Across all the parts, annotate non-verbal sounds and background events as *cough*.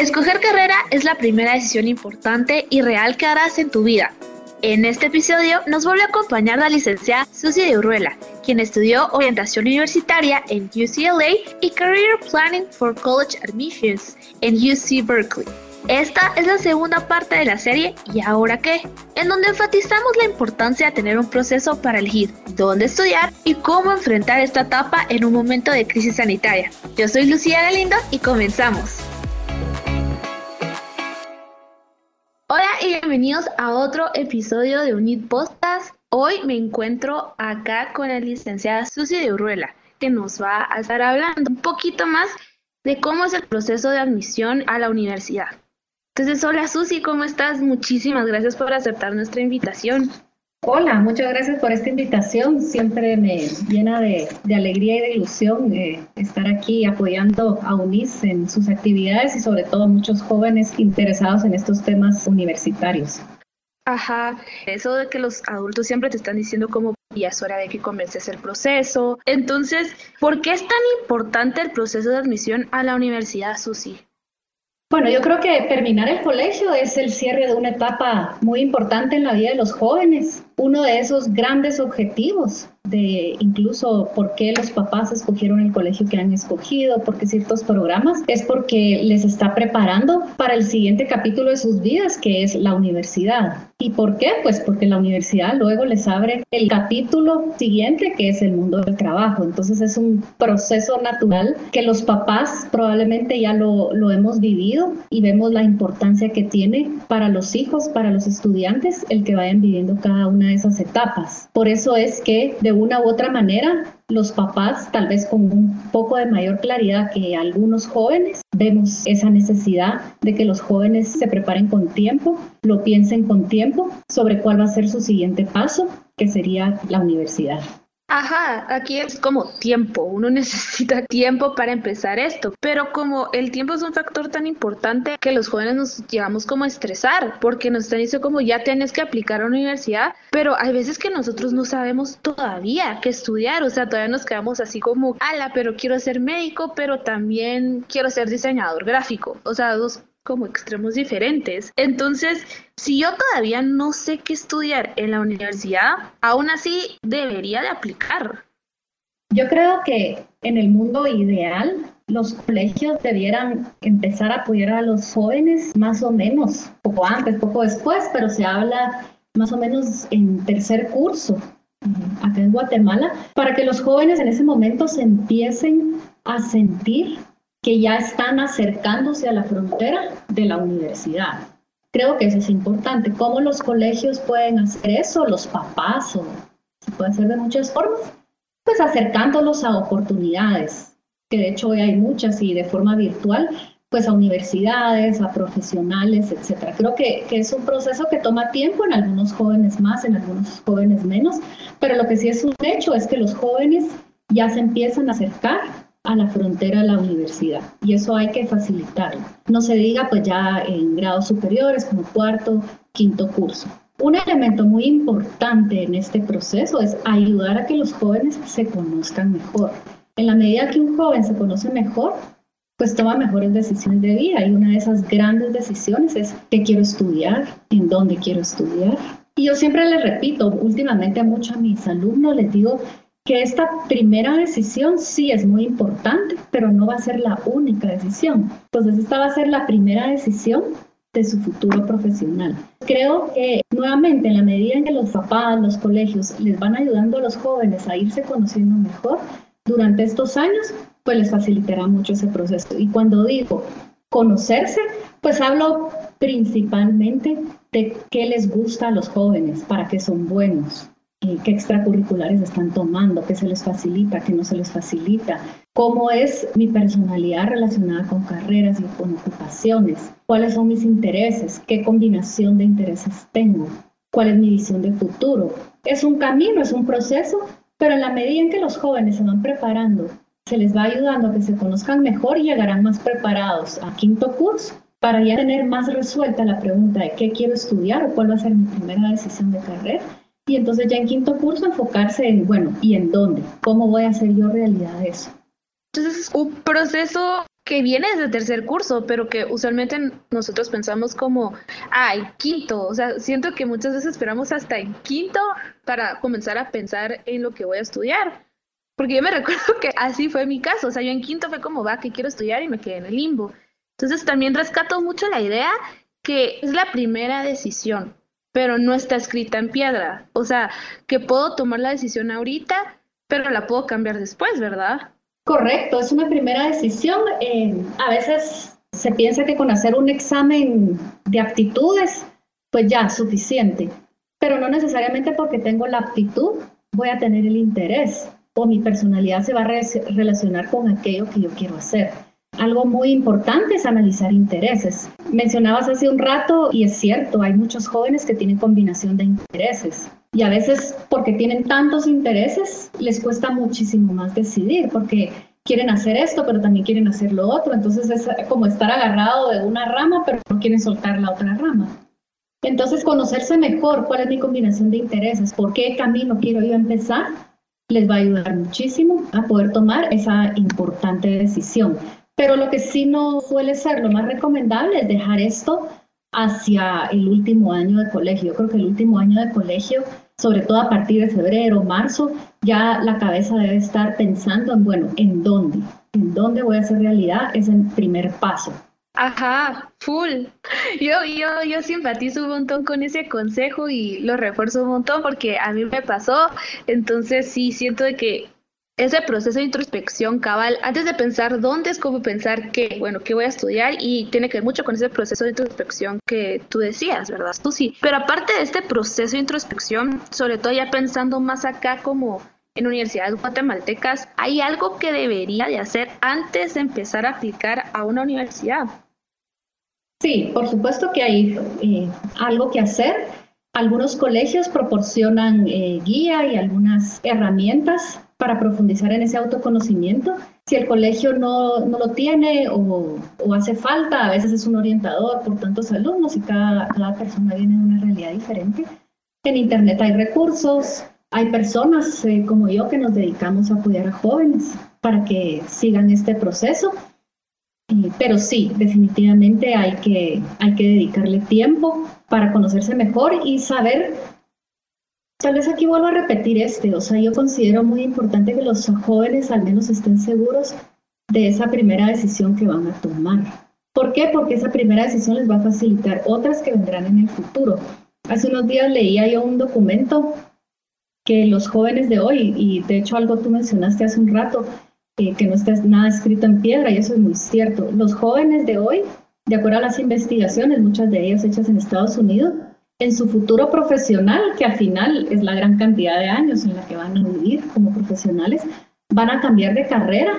Escoger carrera es la primera decisión importante y real que harás en tu vida. En este episodio nos vuelve a acompañar la licenciada Susi de Urruela, quien estudió orientación universitaria en UCLA y Career Planning for College Admissions en UC Berkeley. Esta es la segunda parte de la serie ¿Y ahora qué? En donde enfatizamos la importancia de tener un proceso para elegir dónde estudiar y cómo enfrentar esta etapa en un momento de crisis sanitaria. Yo soy Lucía Galindo y comenzamos. Bienvenidos a otro episodio de Unit Podcast. Hoy me encuentro acá con la licenciada Susi de Urruela, que nos va a estar hablando un poquito más de cómo es el proceso de admisión a la universidad. Entonces, hola Susi, ¿cómo estás? Muchísimas gracias por aceptar nuestra invitación. Hola, muchas gracias por esta invitación. Siempre me llena de, alegría y de ilusión eh, estar aquí apoyando a UNIS en sus actividades y sobre todo muchos jóvenes interesados en estos temas universitarios. Ajá, eso de que los adultos siempre te están diciendo como ya es hora de que comiences el proceso. Entonces, ¿por qué es tan importante el proceso de admisión a la universidad, Susi? Bueno, yo creo que terminar el colegio es el cierre de una etapa muy importante en la vida de los jóvenes, uno de esos grandes objetivos de incluso por qué los papás escogieron el colegio que han escogido, porque ciertos programas, es porque les está preparando para el siguiente capítulo de sus vidas, que es la universidad. ¿Y por qué? Pues porque la universidad luego les abre el capítulo siguiente, que es el mundo del trabajo. Entonces es un proceso natural que los papás probablemente ya lo, lo hemos vivido y vemos la importancia que tiene para los hijos, para los estudiantes, el que vayan viviendo cada una esas etapas. Por eso es que de una u otra manera los papás, tal vez con un poco de mayor claridad que algunos jóvenes, vemos esa necesidad de que los jóvenes se preparen con tiempo, lo piensen con tiempo sobre cuál va a ser su siguiente paso, que sería la universidad. Ajá, aquí es como tiempo, uno *laughs* necesita tiempo para empezar esto, pero como el tiempo es un factor tan importante que los jóvenes nos llevamos como a estresar, porque nos están diciendo como ya tienes que aplicar a la universidad, pero hay veces que nosotros no sabemos todavía qué estudiar, o sea, todavía nos quedamos así como, ala, pero quiero ser médico, pero también quiero ser diseñador gráfico, o sea, dos como extremos diferentes. Entonces, si yo todavía no sé qué estudiar en la universidad, aún así debería de aplicar. Yo creo que en el mundo ideal los colegios debieran empezar a apoyar a los jóvenes más o menos, poco antes, poco después, pero se habla más o menos en tercer curso acá en Guatemala, para que los jóvenes en ese momento se empiecen a sentir que ya están acercándose a la frontera de la universidad. Creo que eso es importante. ¿Cómo los colegios pueden hacer eso? Los papás, o se puede hacer de muchas formas. Pues acercándolos a oportunidades, que de hecho hoy hay muchas y de forma virtual, pues a universidades, a profesionales, etcétera. Creo que, que, es un proceso que toma tiempo, en algunos jóvenes más, en algunos jóvenes menos, pero lo que sí es un hecho es que los jóvenes ya se empiezan a acercar a la frontera de la universidad y eso hay que facilitarlo. No se diga pues ya en grados superiores como cuarto, quinto curso. Un elemento muy importante en este proceso es ayudar a que los jóvenes se conozcan mejor. En la medida que un joven se conoce mejor, pues toma mejores decisiones de vida y una de esas grandes decisiones es qué quiero estudiar, en dónde quiero estudiar. Y yo siempre les repito, últimamente a muchos a mis alumnos les digo que esta primera decisión sí es muy importante, pero no va a ser la única decisión. Entonces, esta va a ser la primera decisión de su futuro profesional. Creo que nuevamente en la medida en que los papás, los colegios les van ayudando a los jóvenes a irse conociendo mejor durante estos años, pues les facilitará mucho ese proceso. Y cuando digo conocerse, pues hablo principalmente de qué les gusta a los jóvenes, para qué son buenos, qué extracurriculares están tomando, qué se les facilita, qué no se les facilita, cómo es mi personalidad relacionada con carreras y con ocupaciones, cuáles son mis intereses, qué combinación de intereses tengo, cuál es mi visión de futuro. Es un camino, es un proceso, pero en la medida en que los jóvenes se van preparando, se les va ayudando a que se conozcan mejor y llegarán más preparados a quinto curso para ya tener más resuelta la pregunta de qué quiero estudiar o cuál va a ser mi primera decisión de carrera y entonces ya en quinto curso enfocarse en, bueno, ¿y en dónde? ¿Cómo voy a hacer yo realidad eso? Entonces es un proceso que viene desde tercer curso, pero que usualmente nosotros pensamos como, ay, quinto, o sea, siento que muchas veces esperamos hasta en quinto para comenzar a pensar en lo que voy a estudiar. Porque yo me *laughs* recuerdo que así fue mi caso, o sea, yo en quinto fue como, va, que quiero estudiar y me quedé en el limbo. Entonces también rescato mucho la idea que es la primera decisión, pero no está escrita en piedra. O sea, que puedo tomar la decisión ahorita, pero la puedo cambiar después, ¿verdad? Correcto, es una primera decisión. Eh, a veces se piensa que con hacer un examen de aptitudes, pues ya suficiente, pero no necesariamente porque tengo la aptitud voy a tener el interés o mi personalidad se va a relacionar con aquello que yo quiero hacer. Algo muy importante es analizar intereses. Mencionabas hace un rato, y es cierto, hay muchos jóvenes que tienen combinación de intereses. Y a veces porque tienen tantos intereses, les cuesta muchísimo más decidir, porque quieren hacer esto, pero también quieren hacer lo otro. Entonces es como estar agarrado de una rama, pero no quieren soltar la otra rama. Entonces conocerse mejor cuál es mi combinación de intereses, por qué camino quiero yo empezar, les va a ayudar muchísimo a poder tomar esa importante decisión. Pero lo que sí no suele ser lo más recomendable es dejar esto hacia el último año de colegio. Creo que el último año de colegio, sobre todo a partir de febrero, marzo, ya la cabeza debe estar pensando en, bueno, ¿en dónde? ¿En dónde voy a hacer realidad? Es el primer paso. Ajá, full. Yo, yo, yo simpatizo un montón con ese consejo y lo refuerzo un montón porque a mí me pasó. Entonces sí siento que ese proceso de introspección cabal, antes de pensar dónde es como pensar qué, bueno, qué voy a estudiar y tiene que ver mucho con ese proceso de introspección que tú decías, ¿verdad? Tú sí. Pero aparte de este proceso de introspección, sobre todo ya pensando más acá como en universidades guatemaltecas, ¿hay algo que debería de hacer antes de empezar a aplicar a una universidad? Sí, por supuesto que hay eh, algo que hacer. Algunos colegios proporcionan eh, guía y algunas herramientas para profundizar en ese autoconocimiento. Si el colegio no, no lo tiene o, o, hace falta, a veces es un orientador por tantos alumnos y cada, cada persona viene de una realidad diferente. En Internet hay recursos, hay personas eh, como yo que nos dedicamos a apoyar a jóvenes para que sigan este proceso. pero sí, definitivamente hay que, hay que dedicarle tiempo para conocerse mejor y saber Tal vez aquí vuelvo a repetir este, o sea, yo considero muy importante que los jóvenes al menos estén seguros de esa primera decisión que van a tomar. ¿Por qué? Porque esa primera decisión les va a facilitar otras que vendrán en el futuro. Hace unos días leía yo un documento que los jóvenes de hoy, y de hecho algo tú mencionaste hace un rato, eh, que no está nada escrito en piedra, y eso es muy cierto. Los jóvenes de hoy, de acuerdo a las investigaciones, muchas de ellas hechas en Estados Unidos, en su futuro profesional, que al final es la gran cantidad de años en la que van a vivir como profesionales, van a cambiar de carrera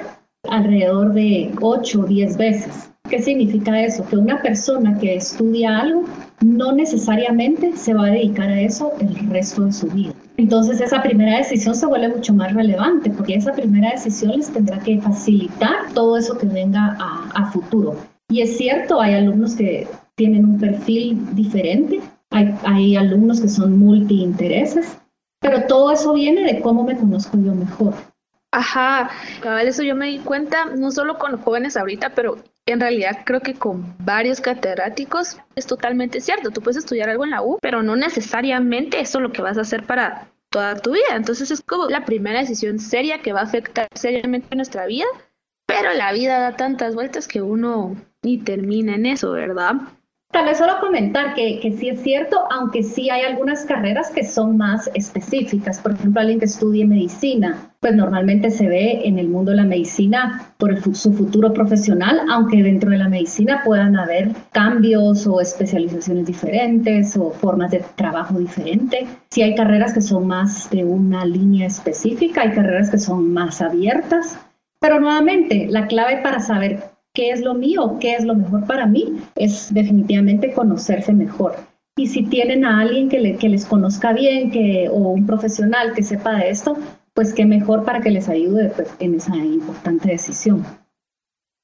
alrededor de 8 o 10 veces. ¿Qué significa eso? Que una persona que estudia algo no necesariamente se va a dedicar a eso el resto de su vida. Entonces esa primera decisión se vuelve mucho más relevante porque esa primera decisión les tendrá que facilitar todo eso que venga a, a futuro. Y es cierto, hay alumnos que tienen un perfil diferente, hay, alumnos que son multi-intereses, pero todo eso viene de cómo me conozco yo mejor. Ajá, eso yo me di cuenta, no solo con jóvenes ahorita, pero en realidad creo que con varios catedráticos es totalmente cierto. Tú puedes estudiar algo en la U, pero no necesariamente eso es lo que vas a hacer para toda tu vida. Entonces es como la primera decisión seria que va a afectar seriamente nuestra vida, pero la vida da tantas vueltas que uno ni termina en eso, ¿verdad? Tal vez solo comentar que, que, sí es cierto, aunque sí hay algunas carreras que son más específicas. Por ejemplo, alguien que estudie medicina, pues normalmente se ve en el mundo de la medicina por su futuro profesional, aunque dentro de la medicina puedan haber cambios o especializaciones diferentes o formas de trabajo diferentes. Sí hay carreras que son más de una línea específica, hay carreras que son más abiertas. Pero nuevamente, la clave para saber qué es lo mío, qué es lo mejor para mí, es definitivamente conocerse mejor. Y si tienen a alguien que, les conozca bien que, o un profesional que sepa de esto, pues qué mejor para que les ayude pues, en esa importante decisión.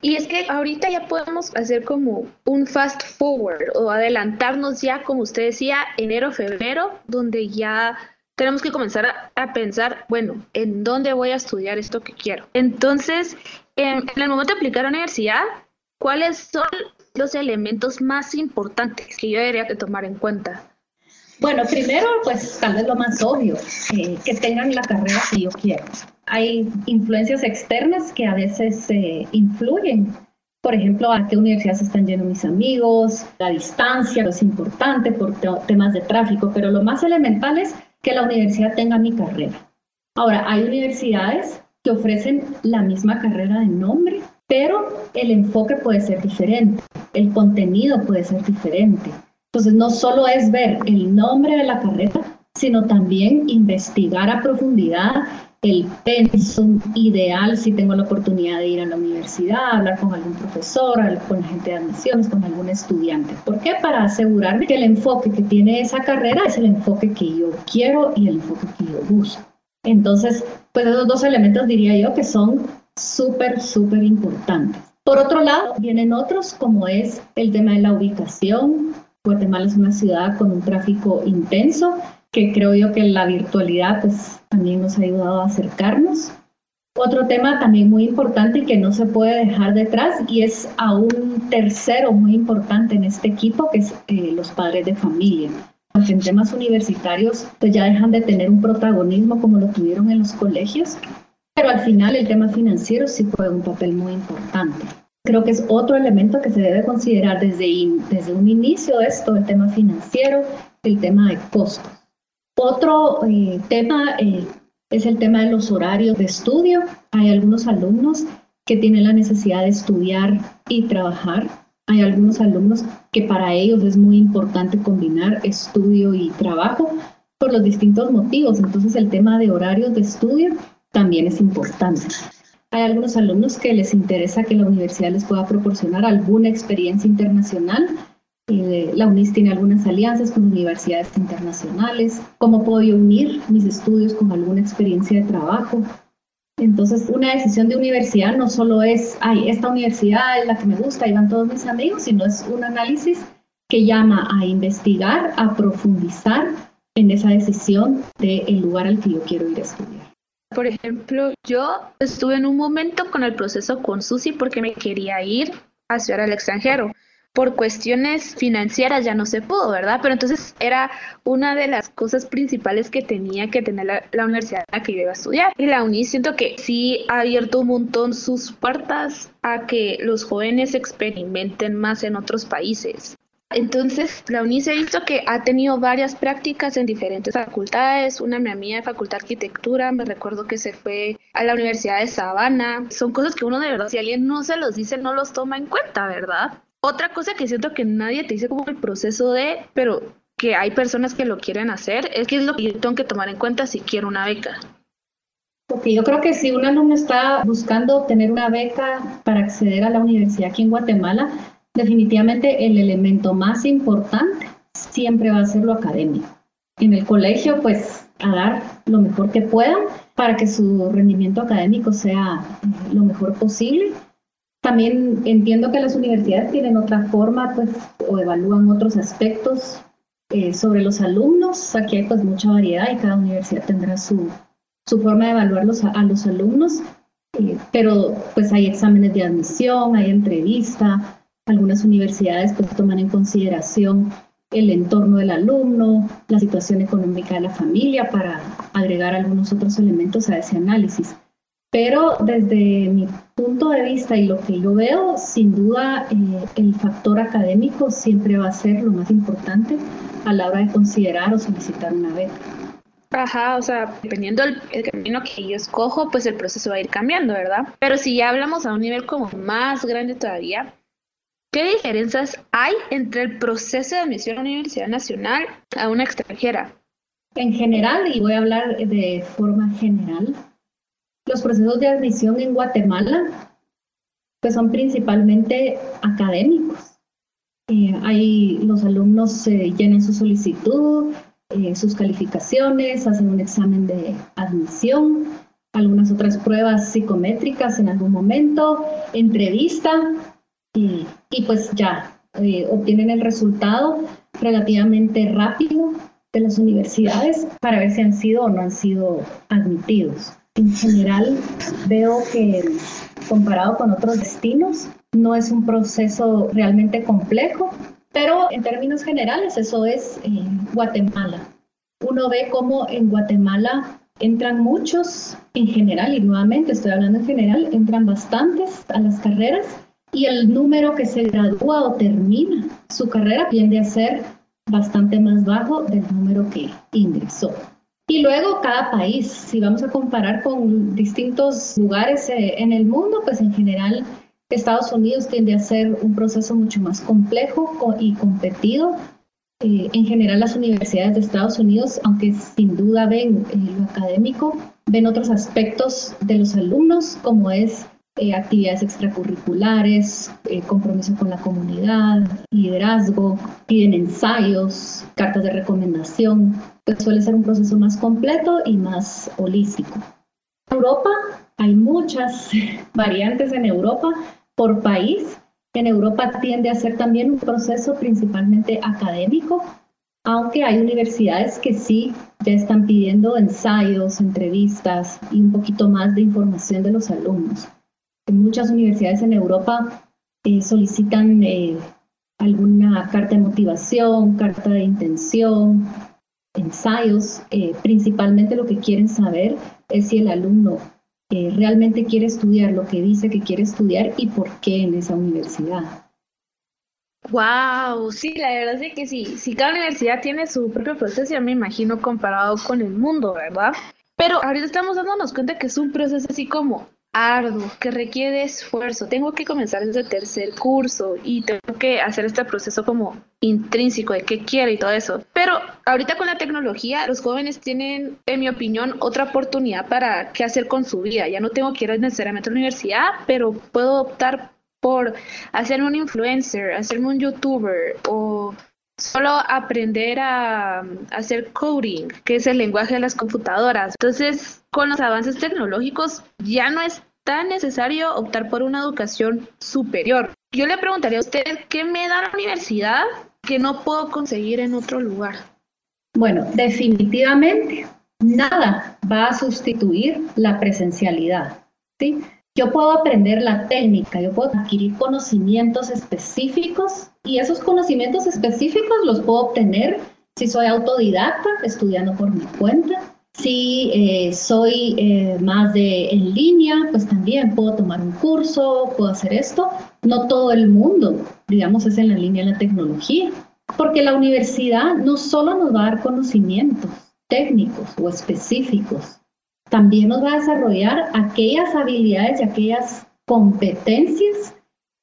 Y es que ahorita ya podemos hacer como un fast forward o adelantarnos ya, como usted decía, enero, febrero, donde ya tenemos que comenzar a, pensar, bueno, ¿en dónde voy a estudiar esto que quiero? Entonces, en, en el momento de aplicar a la universidad, ¿cuáles son los elementos más importantes que yo debería de tomar en cuenta? Bueno, primero, pues tal vez lo más obvio, eh, que tengan la carrera que yo quiero. Hay influencias externas que a veces eh, influyen. Por ejemplo, a qué universidad se están yendo mis amigos, la distancia es importante por temas de tráfico, pero lo más elemental es que la universidad tenga mi carrera. Ahora, hay universidades que ofrecen la misma carrera de nombre, pero el enfoque puede ser diferente, el contenido puede ser diferente. Entonces, no solo es ver el nombre de la carrera, sino también investigar a profundidad el pensum ideal si tengo la oportunidad de ir a la universidad, hablar con algún profesor, hablar con la gente de admisiones, con algún estudiante. ¿Por qué? Para asegurarme que el enfoque que tiene esa carrera es el enfoque que yo quiero y el enfoque que yo busco. Entonces, pues esos dos elementos diría yo que son súper, súper importantes. Por otro lado, vienen otros como es el tema de la ubicación, Guatemala es una ciudad con un tráfico intenso, que creo yo que la virtualidad pues, también nos ha ayudado a acercarnos. Otro tema también muy importante y que no se puede dejar detrás y es a un tercero muy importante en este equipo, que es eh, los padres de familia. En temas universitarios, pues ya dejan de tener un protagonismo como lo tuvieron en los colegios, pero al final el tema financiero sí juega un papel muy importante creo que es otro elemento que se debe considerar desde, desde un inicio de esto, el tema financiero, el tema de costos. Otro eh, tema eh, es el tema de los horarios de estudio. Hay algunos alumnos que tienen la necesidad de estudiar y trabajar. Hay algunos alumnos que para ellos es muy importante combinar estudio y trabajo por los distintos motivos. Entonces el tema de horarios de estudio también es importante. Hay algunos alumnos que les interesa que la universidad les pueda proporcionar alguna experiencia internacional. Eh, la UNIS tiene algunas alianzas con universidades internacionales. ¿Cómo puedo yo unir mis estudios con alguna experiencia de trabajo? Entonces, una decisión de universidad no solo es, ay, esta universidad es la que me gusta y van todos mis amigos, sino es un análisis que llama a investigar, a profundizar en esa decisión del lugar al que yo quiero ir a estudiar. Por ejemplo, yo estuve en un momento con el proceso con Susi porque me quería ir a estudiar al extranjero. Por cuestiones financieras ya no se pudo, ¿verdad? Pero entonces era una de las cosas principales que tenía que tener la, universidad a la que yo iba a estudiar. Y la UNI siento que sí ha abierto un montón sus puertas a que los jóvenes experimenten más en otros países. Entonces, la UNICE ha visto que ha tenido varias prácticas en diferentes facultades. Una mi amiga de Facultad de Arquitectura, me recuerdo que se fue a la Universidad de Sabana. Son cosas que uno de verdad, si alguien no se los dice, no los toma en cuenta, ¿verdad? Otra cosa que siento que nadie te dice como el proceso de, pero que hay personas que lo quieren hacer, es que es lo que yo tengo que tomar en cuenta si quiero una beca. Porque yo creo que si un alumno está buscando obtener una beca para acceder a la universidad aquí en Guatemala, definitivamente el elemento más importante siempre va a ser lo académico. En el colegio, pues, a dar lo mejor que puedan para que su rendimiento académico sea lo mejor posible. También entiendo que las universidades tienen otra forma, pues, o evalúan otros aspectos eh, sobre los alumnos. Aquí hay pues mucha variedad y cada universidad tendrá su, su forma de evaluar a, los alumnos. Eh, pero pues hay exámenes de admisión, hay entrevista, algunas universidades pues toman en consideración el entorno del alumno, la situación económica de la familia para agregar algunos otros elementos a ese análisis. Pero desde mi punto de vista y lo que yo veo, sin duda eh, el factor académico siempre va a ser lo más importante a la hora de considerar o solicitar una beca. Ajá, o sea, dependiendo del camino que yo escojo, pues el proceso va a ir cambiando, ¿verdad? Pero si ya hablamos a un nivel como más grande todavía, ¿Qué diferencias hay entre el proceso de admisión a la Universidad Nacional a una extranjera? En general, y voy a hablar de forma general, los procesos de admisión en Guatemala pues son principalmente académicos. Eh, ahí los alumnos llenan su solicitud, eh, sus calificaciones, hacen un examen de admisión, algunas otras pruebas psicométricas en algún momento, entrevista y, pues ya eh, obtienen el resultado relativamente rápido de las universidades para ver si han sido o no han sido admitidos. En general, veo que comparado con otros destinos, no es un proceso realmente complejo, pero en términos generales eso es eh, Guatemala. Uno ve cómo en Guatemala entran muchos en general, y nuevamente estoy hablando en general, entran bastantes a las carreras y el número que se gradúa o termina su carrera tiende a ser bastante más bajo del número que ingresó. Y luego cada país, si vamos a comparar con distintos lugares eh, en el mundo, pues en general Estados Unidos tiende a ser un proceso mucho más complejo y competido. Eh, en general las universidades de Estados Unidos, aunque sin duda ven eh, lo académico, ven otros aspectos de los alumnos, como es actividades extracurriculares, compromiso con la comunidad, liderazgo, piden ensayos, cartas de recomendación, pues suele ser un proceso más completo y más holístico. En Europa hay muchas *laughs* variantes en Europa por país. En Europa tiende a ser también un proceso principalmente académico, aunque hay universidades que sí ya están pidiendo ensayos, entrevistas y un poquito más de información de los alumnos muchas universidades en Europa eh, solicitan eh, alguna carta de motivación, carta de intención, ensayos. Eh, principalmente lo que quieren saber es si el alumno realmente quiere estudiar lo que dice que quiere estudiar y por qué en esa universidad. Wow, sí, la verdad es que sí. Si cada universidad tiene su propio proceso, ya me imagino comparado con el mundo, ¿verdad? Pero ahorita estamos dándonos cuenta que es un proceso así como arduo, que requiere esfuerzo. Tengo que comenzar desde tercer curso y tengo que hacer este proceso como intrínseco de qué quiero y todo eso. Pero ahorita con la tecnología, los jóvenes tienen, en mi opinión, otra oportunidad para qué hacer con su vida. Ya no tengo que ir necesariamente a la universidad, pero puedo optar por hacerme un influencer, hacerme un youtuber o solo aprender a, hacer coding, que es el lenguaje de las computadoras. Entonces, con los avances tecnológicos ya no es tan necesario optar por una educación superior. Yo le preguntaría a usted, ¿qué me da la universidad que no puedo conseguir en otro lugar? Bueno, definitivamente nada va a sustituir la presencialidad. ¿sí? Yo puedo aprender la técnica, yo puedo adquirir conocimientos específicos y esos conocimientos específicos los puedo obtener si soy autodidacta, estudiando por mi cuenta. Si eh, soy eh, más de en línea, pues también puedo tomar un curso, puedo hacer esto. No todo el mundo, digamos, es en la línea de la tecnología, porque la universidad no solo nos va a dar conocimientos técnicos o específicos, también nos va a desarrollar aquellas habilidades y aquellas competencias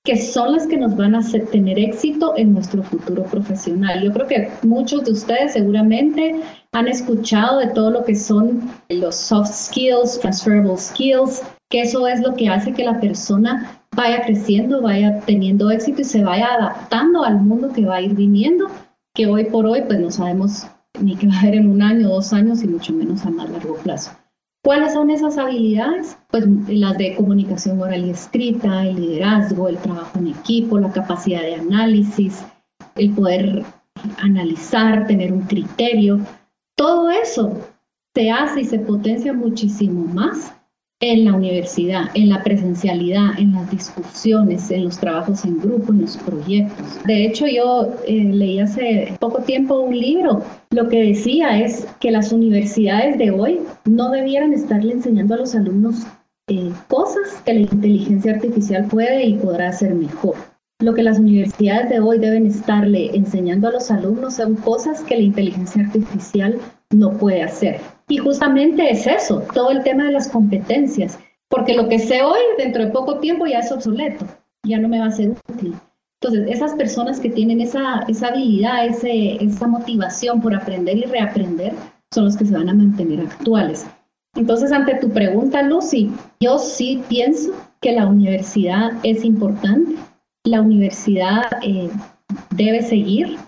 que son las que nos van a tener éxito en nuestro futuro profesional. Yo creo que muchos de ustedes seguramente han escuchado de todo lo que son los soft skills, transferable skills, que eso es lo que hace que la persona vaya creciendo, vaya teniendo éxito y se vaya adaptando al mundo que va a ir viniendo, que hoy por hoy pues no sabemos ni qué va a haber en un año, dos años y mucho menos a más largo plazo. ¿Cuáles son esas habilidades? Pues las de comunicación oral y escrita, el liderazgo, el trabajo en equipo, la capacidad de análisis, el poder analizar, tener un criterio. Todo eso se hace y se potencia muchísimo más en la universidad, en la presencialidad, en las discusiones, en los trabajos en grupo, en los proyectos. De hecho, yo eh, leí hace poco tiempo un libro. Lo que decía es que las universidades de hoy no debieran estarle enseñando a los alumnos eh, cosas que la inteligencia artificial puede y podrá hacer mejor. Lo que las universidades de hoy deben estarle enseñando a los alumnos son cosas que la inteligencia artificial no puede hacer. Y justamente es eso, todo el tema de las competencias, porque lo que sé hoy dentro de poco tiempo ya es obsoleto, ya no me va a ser útil. Entonces, esas personas que tienen esa, esa habilidad, ese, esa motivación por aprender y reaprender, son los que se van a mantener actuales. Entonces, ante tu pregunta, Lucy, yo sí pienso que la universidad es importante, la universidad eh, debe seguir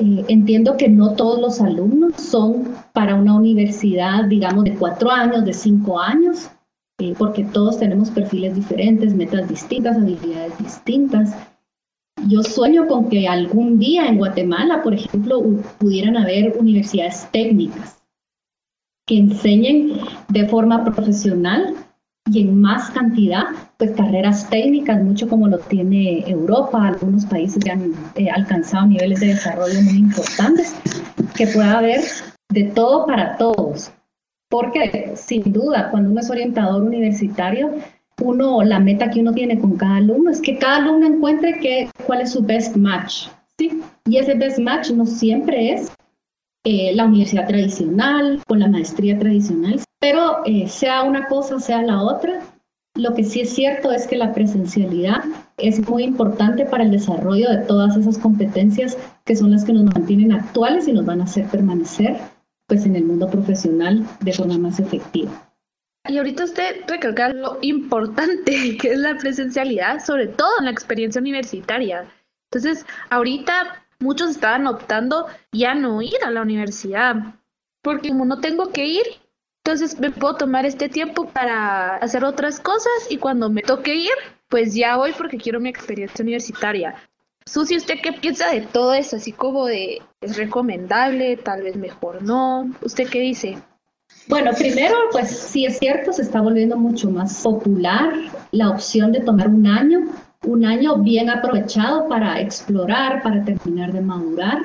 eh, entiendo que no todos los alumnos son para una universidad, digamos, de cuatro años, de cinco años, eh, porque todos tenemos perfiles diferentes, metas distintas, habilidades distintas. Yo sueño con que algún día en Guatemala, por ejemplo, pudieran haber universidades técnicas que enseñen de forma profesional y en más cantidad, pues carreras técnicas, mucho como lo tiene Europa, algunos países ya han eh, alcanzado niveles de desarrollo muy importantes, que pueda haber de todo para todos. Porque sin duda, cuando uno es orientador universitario, uno, la meta que uno tiene con cada alumno es que cada alumno encuentre que, cuál es su best match. ¿sí? Y ese best match no siempre es eh, la universidad tradicional, con la maestría tradicional, pero eh, sea una cosa, sea la otra, lo que sí es cierto es que la presencialidad es muy importante para el desarrollo de todas esas competencias que son las que nos mantienen actuales y nos van a hacer permanecer pues, en el mundo profesional de forma más efectiva. Y ahorita usted recalca lo importante *laughs* que es la presencialidad, sobre todo en la experiencia universitaria. Entonces, ahorita muchos estaban optando ya no ir a la universidad, porque como no tengo que ir, entonces me puedo tomar este tiempo para hacer otras cosas y cuando me toque ir, pues ya voy porque quiero mi experiencia universitaria. Susi, ¿usted qué piensa de todo eso? Así como de, ¿es recomendable? Tal vez mejor no. ¿Usted qué dice? Bueno, primero, pues sí es cierto, se está volviendo mucho más popular la opción de tomar un año un año bien aprovechado para explorar, para terminar de madurar.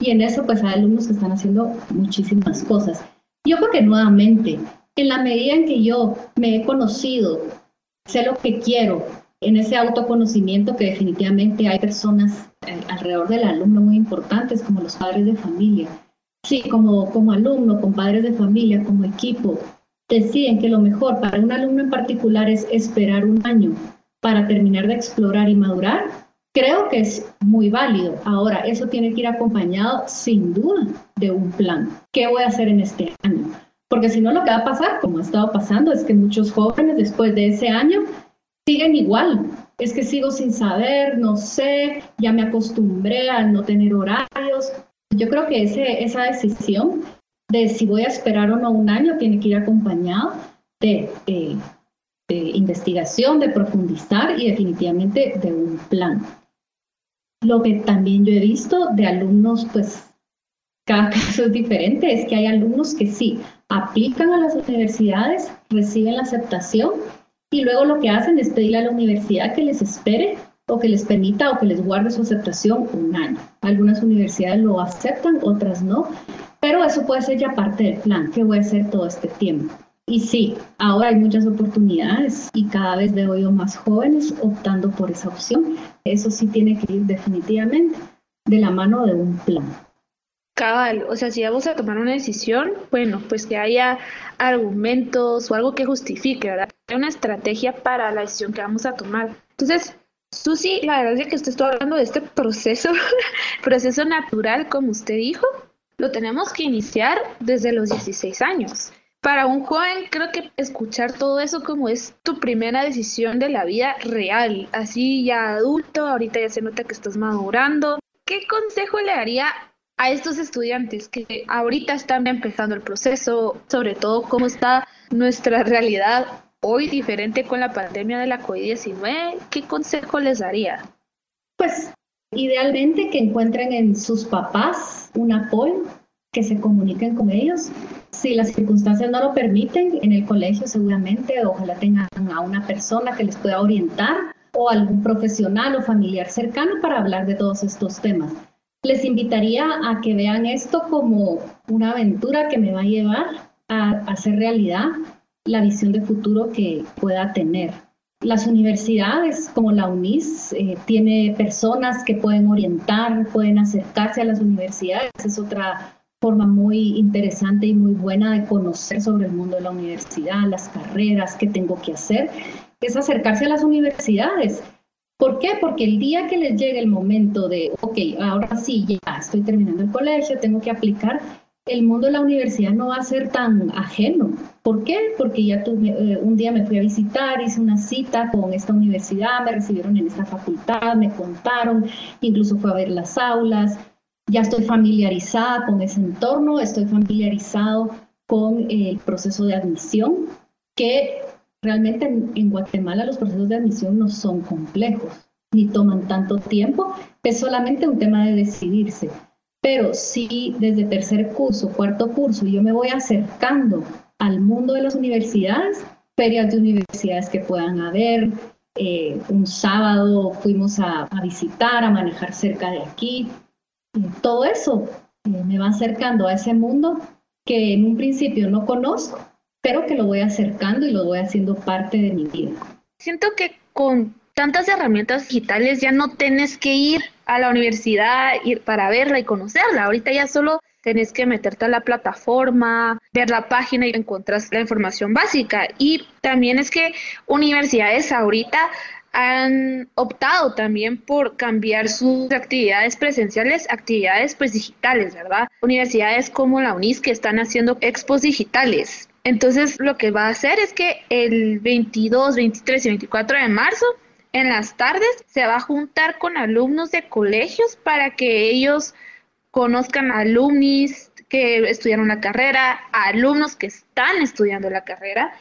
Y en eso pues hay alumnos que están haciendo muchísimas cosas. Yo creo que nuevamente, en la medida en que yo me he conocido, sé lo que quiero, en ese autoconocimiento que definitivamente hay personas eh, alrededor del alumno muy importantes como los padres de familia. Sí, como, como alumno, con padres de familia, como equipo, deciden que lo mejor para un alumno en particular es esperar un año para terminar de explorar y madurar, creo que es muy válido. Ahora, eso tiene que ir acompañado sin duda de un plan. ¿Qué voy a hacer en este año? Porque si no, lo que va a pasar, como ha estado pasando, es que muchos jóvenes después de ese año siguen igual. Es que sigo sin saber, no sé, ya me acostumbré a no tener horarios. Yo creo que ese, esa decisión de si voy a esperar o no un año tiene que ir acompañado de eh, de investigación, de profundizar y definitivamente de un plan. Lo que también yo he visto de alumnos, pues cada *laughs* caso es diferente, es que hay alumnos que sí aplican a las universidades, reciben la aceptación y luego lo que hacen es pedirle a la universidad que les espere o que les permita o que les guarde su aceptación un año. Algunas universidades lo aceptan, otras no, pero eso puede ser ya parte del plan, que voy a hacer todo este tiempo. Y sí, ahora hay muchas oportunidades y cada vez veo yo más jóvenes optando por esa opción. Eso sí tiene que ir definitivamente de la mano de un plan. Cabal, o sea, si vamos a tomar una decisión, bueno, pues que haya argumentos o algo que justifique, ¿verdad? Una estrategia para la decisión que vamos a tomar. Entonces, Susi, la verdad es que usted está hablando de este proceso, *laughs* proceso natural, como usted dijo, lo tenemos que iniciar desde los 16 años para un joven creo que escuchar todo eso como es tu primera decisión de la vida real, así ya adulto, ahorita ya se nota que estás madurando. ¿Qué consejo le daría a estos estudiantes que ahorita están empezando el proceso, sobre todo cómo está nuestra realidad hoy diferente con la pandemia de la COVID-19? ¿Qué consejo les daría? Pues idealmente que encuentren en sus papás un apoyo, que se comuniquen con ellos. Si las circunstancias no lo permiten, en el colegio seguramente ojalá tengan a una persona que les pueda orientar o algún profesional o familiar cercano para hablar de todos estos temas. Les invitaría a que vean esto como una aventura que me va a llevar a hacer realidad la visión de futuro que pueda tener. Las universidades como la UNIS eh, tiene personas que pueden orientar, pueden acercarse a las universidades, es otra forma muy interesante y muy buena de conocer sobre el mundo de la universidad, las carreras, qué tengo que hacer, es acercarse a las universidades. ¿Por qué? Porque el día que les llegue el momento de, ok, ahora sí, ya estoy terminando el colegio, tengo que aplicar, el mundo de la universidad no va a ser tan ajeno. ¿Por qué? Porque ya tuve, eh, un día me fui a visitar, hice una cita con esta universidad, me recibieron en esta facultad, me contaron, incluso fue a ver las aulas, ya estoy familiarizada con ese entorno, estoy familiarizado con el proceso de admisión, que realmente en, Guatemala los procesos de admisión no son complejos. ni toman tanto tiempo, es solamente un tema de decidirse. Pero si desde tercer curso, cuarto curso, yo me voy acercando al mundo de las universidades, ferias de universidades que puedan haber, eh, un sábado fuimos a, visitar, a manejar cerca de aquí, todo eso eh, me va acercando a ese mundo que en un principio no conozco, pero que lo voy acercando y lo voy haciendo parte de mi vida. Siento que con tantas herramientas digitales ya no tienes que ir a la universidad para verla y conocerla. Ahorita ya solo tenés que meterte a la plataforma, ver la página y encontrás la información básica. Y también es que universidades ahorita han optado también por cambiar sus actividades presenciales a actividades pues digitales, ¿verdad? Universidades como la UNIS que están haciendo expos digitales. Entonces lo que va a hacer es que el 22, 23 y 24 de marzo en las tardes se va a juntar con alumnos de colegios para que ellos conozcan a alumnis que estudiaron la carrera, alumnos que están estudiando la carrera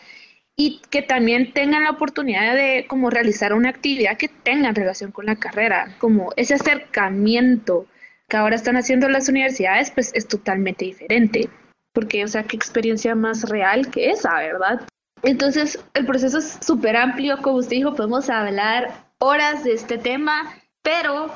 y que también tengan la oportunidad de como realizar una actividad que tenga relación con la carrera, como ese acercamiento que ahora están haciendo las universidades, pues es totalmente diferente, porque, o sea, qué experiencia más real que esa, ¿verdad? Entonces, el proceso es súper amplio, como usted dijo, podemos hablar horas de este tema, pero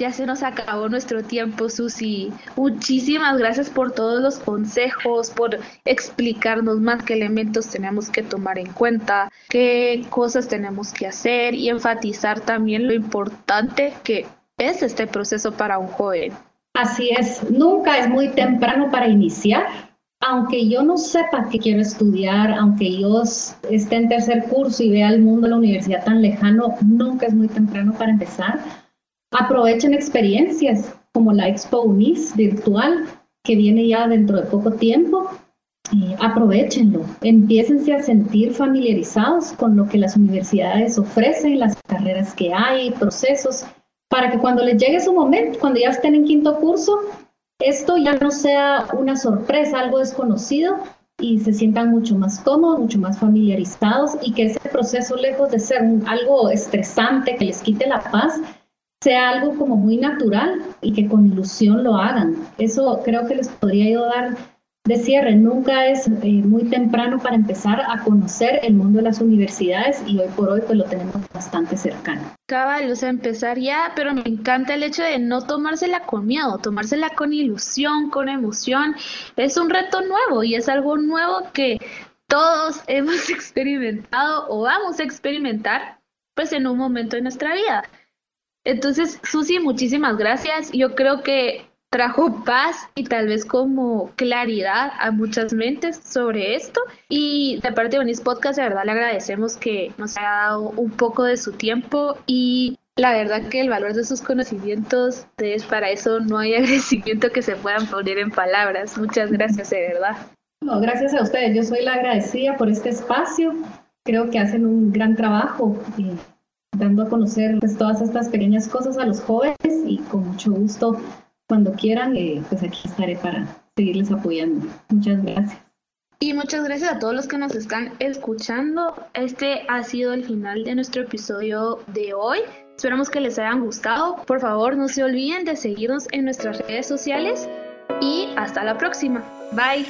ya se nos acabó nuestro tiempo, Susi. Muchísimas gracias por todos los consejos, por explicarnos más qué elementos tenemos que tomar en cuenta, qué cosas tenemos que hacer y enfatizar también lo importante que es este proceso para un joven. Así es, nunca es muy temprano para iniciar aunque yo no sepa qué quiero estudiar, aunque yo esté en tercer curso y vea el mundo la universidad tan lejano, nunca es muy temprano para empezar. Aprovechen experiencias como la Expo UNIS virtual, que viene ya dentro de poco tiempo. Eh, aprovechenlo, empiecense a sentir familiarizados con lo que las universidades ofrecen, las carreras que hay, procesos, para que cuando les llegue su momento, cuando ya estén en quinto curso, esto ya no sea una sorpresa, algo desconocido y se sientan mucho más cómodos, mucho más familiarizados y que ese proceso, lejos de ser algo estresante que les quite la paz, sea algo como muy natural y que con ilusión lo hagan. Eso creo que les podría ayudar de cierre, nunca es eh, muy temprano para empezar a conocer el mundo de las universidades y hoy por hoy pues lo tenemos bastante cercano. Cabal, o sea, empezar ya, pero me encanta el hecho de no tomársela con miedo, tomársela con ilusión, con emoción. Es un reto nuevo y es algo nuevo que todos *laughs* hemos experimentado o vamos a experimentar pues en un momento de nuestra vida. Entonces, Susi, muchísimas gracias. Yo creo que trajo paz y tal vez como claridad a muchas mentes sobre esto. Y de parte de Unis Podcast, de verdad le agradecemos que nos haya dado un poco de su tiempo y la verdad que el valor de sus conocimientos, es para eso no hay *laughs* agradecimiento que se puedan poner en palabras. Muchas gracias, de verdad. No, gracias a ustedes. Yo soy la agradecida por este espacio. Creo que hacen un gran trabajo dando a conocer pues, todas estas pequeñas cosas a los jóvenes y con mucho gusto cuando quieran, eh, pues aquí estaré para seguirles apoyando. Muchas gracias. Y muchas gracias a todos los que nos están escuchando. Este ha sido el final de nuestro episodio de hoy. Esperamos que les hayan gustado. Por favor, no se olviden de seguirnos en nuestras redes sociales y hasta la próxima. Bye.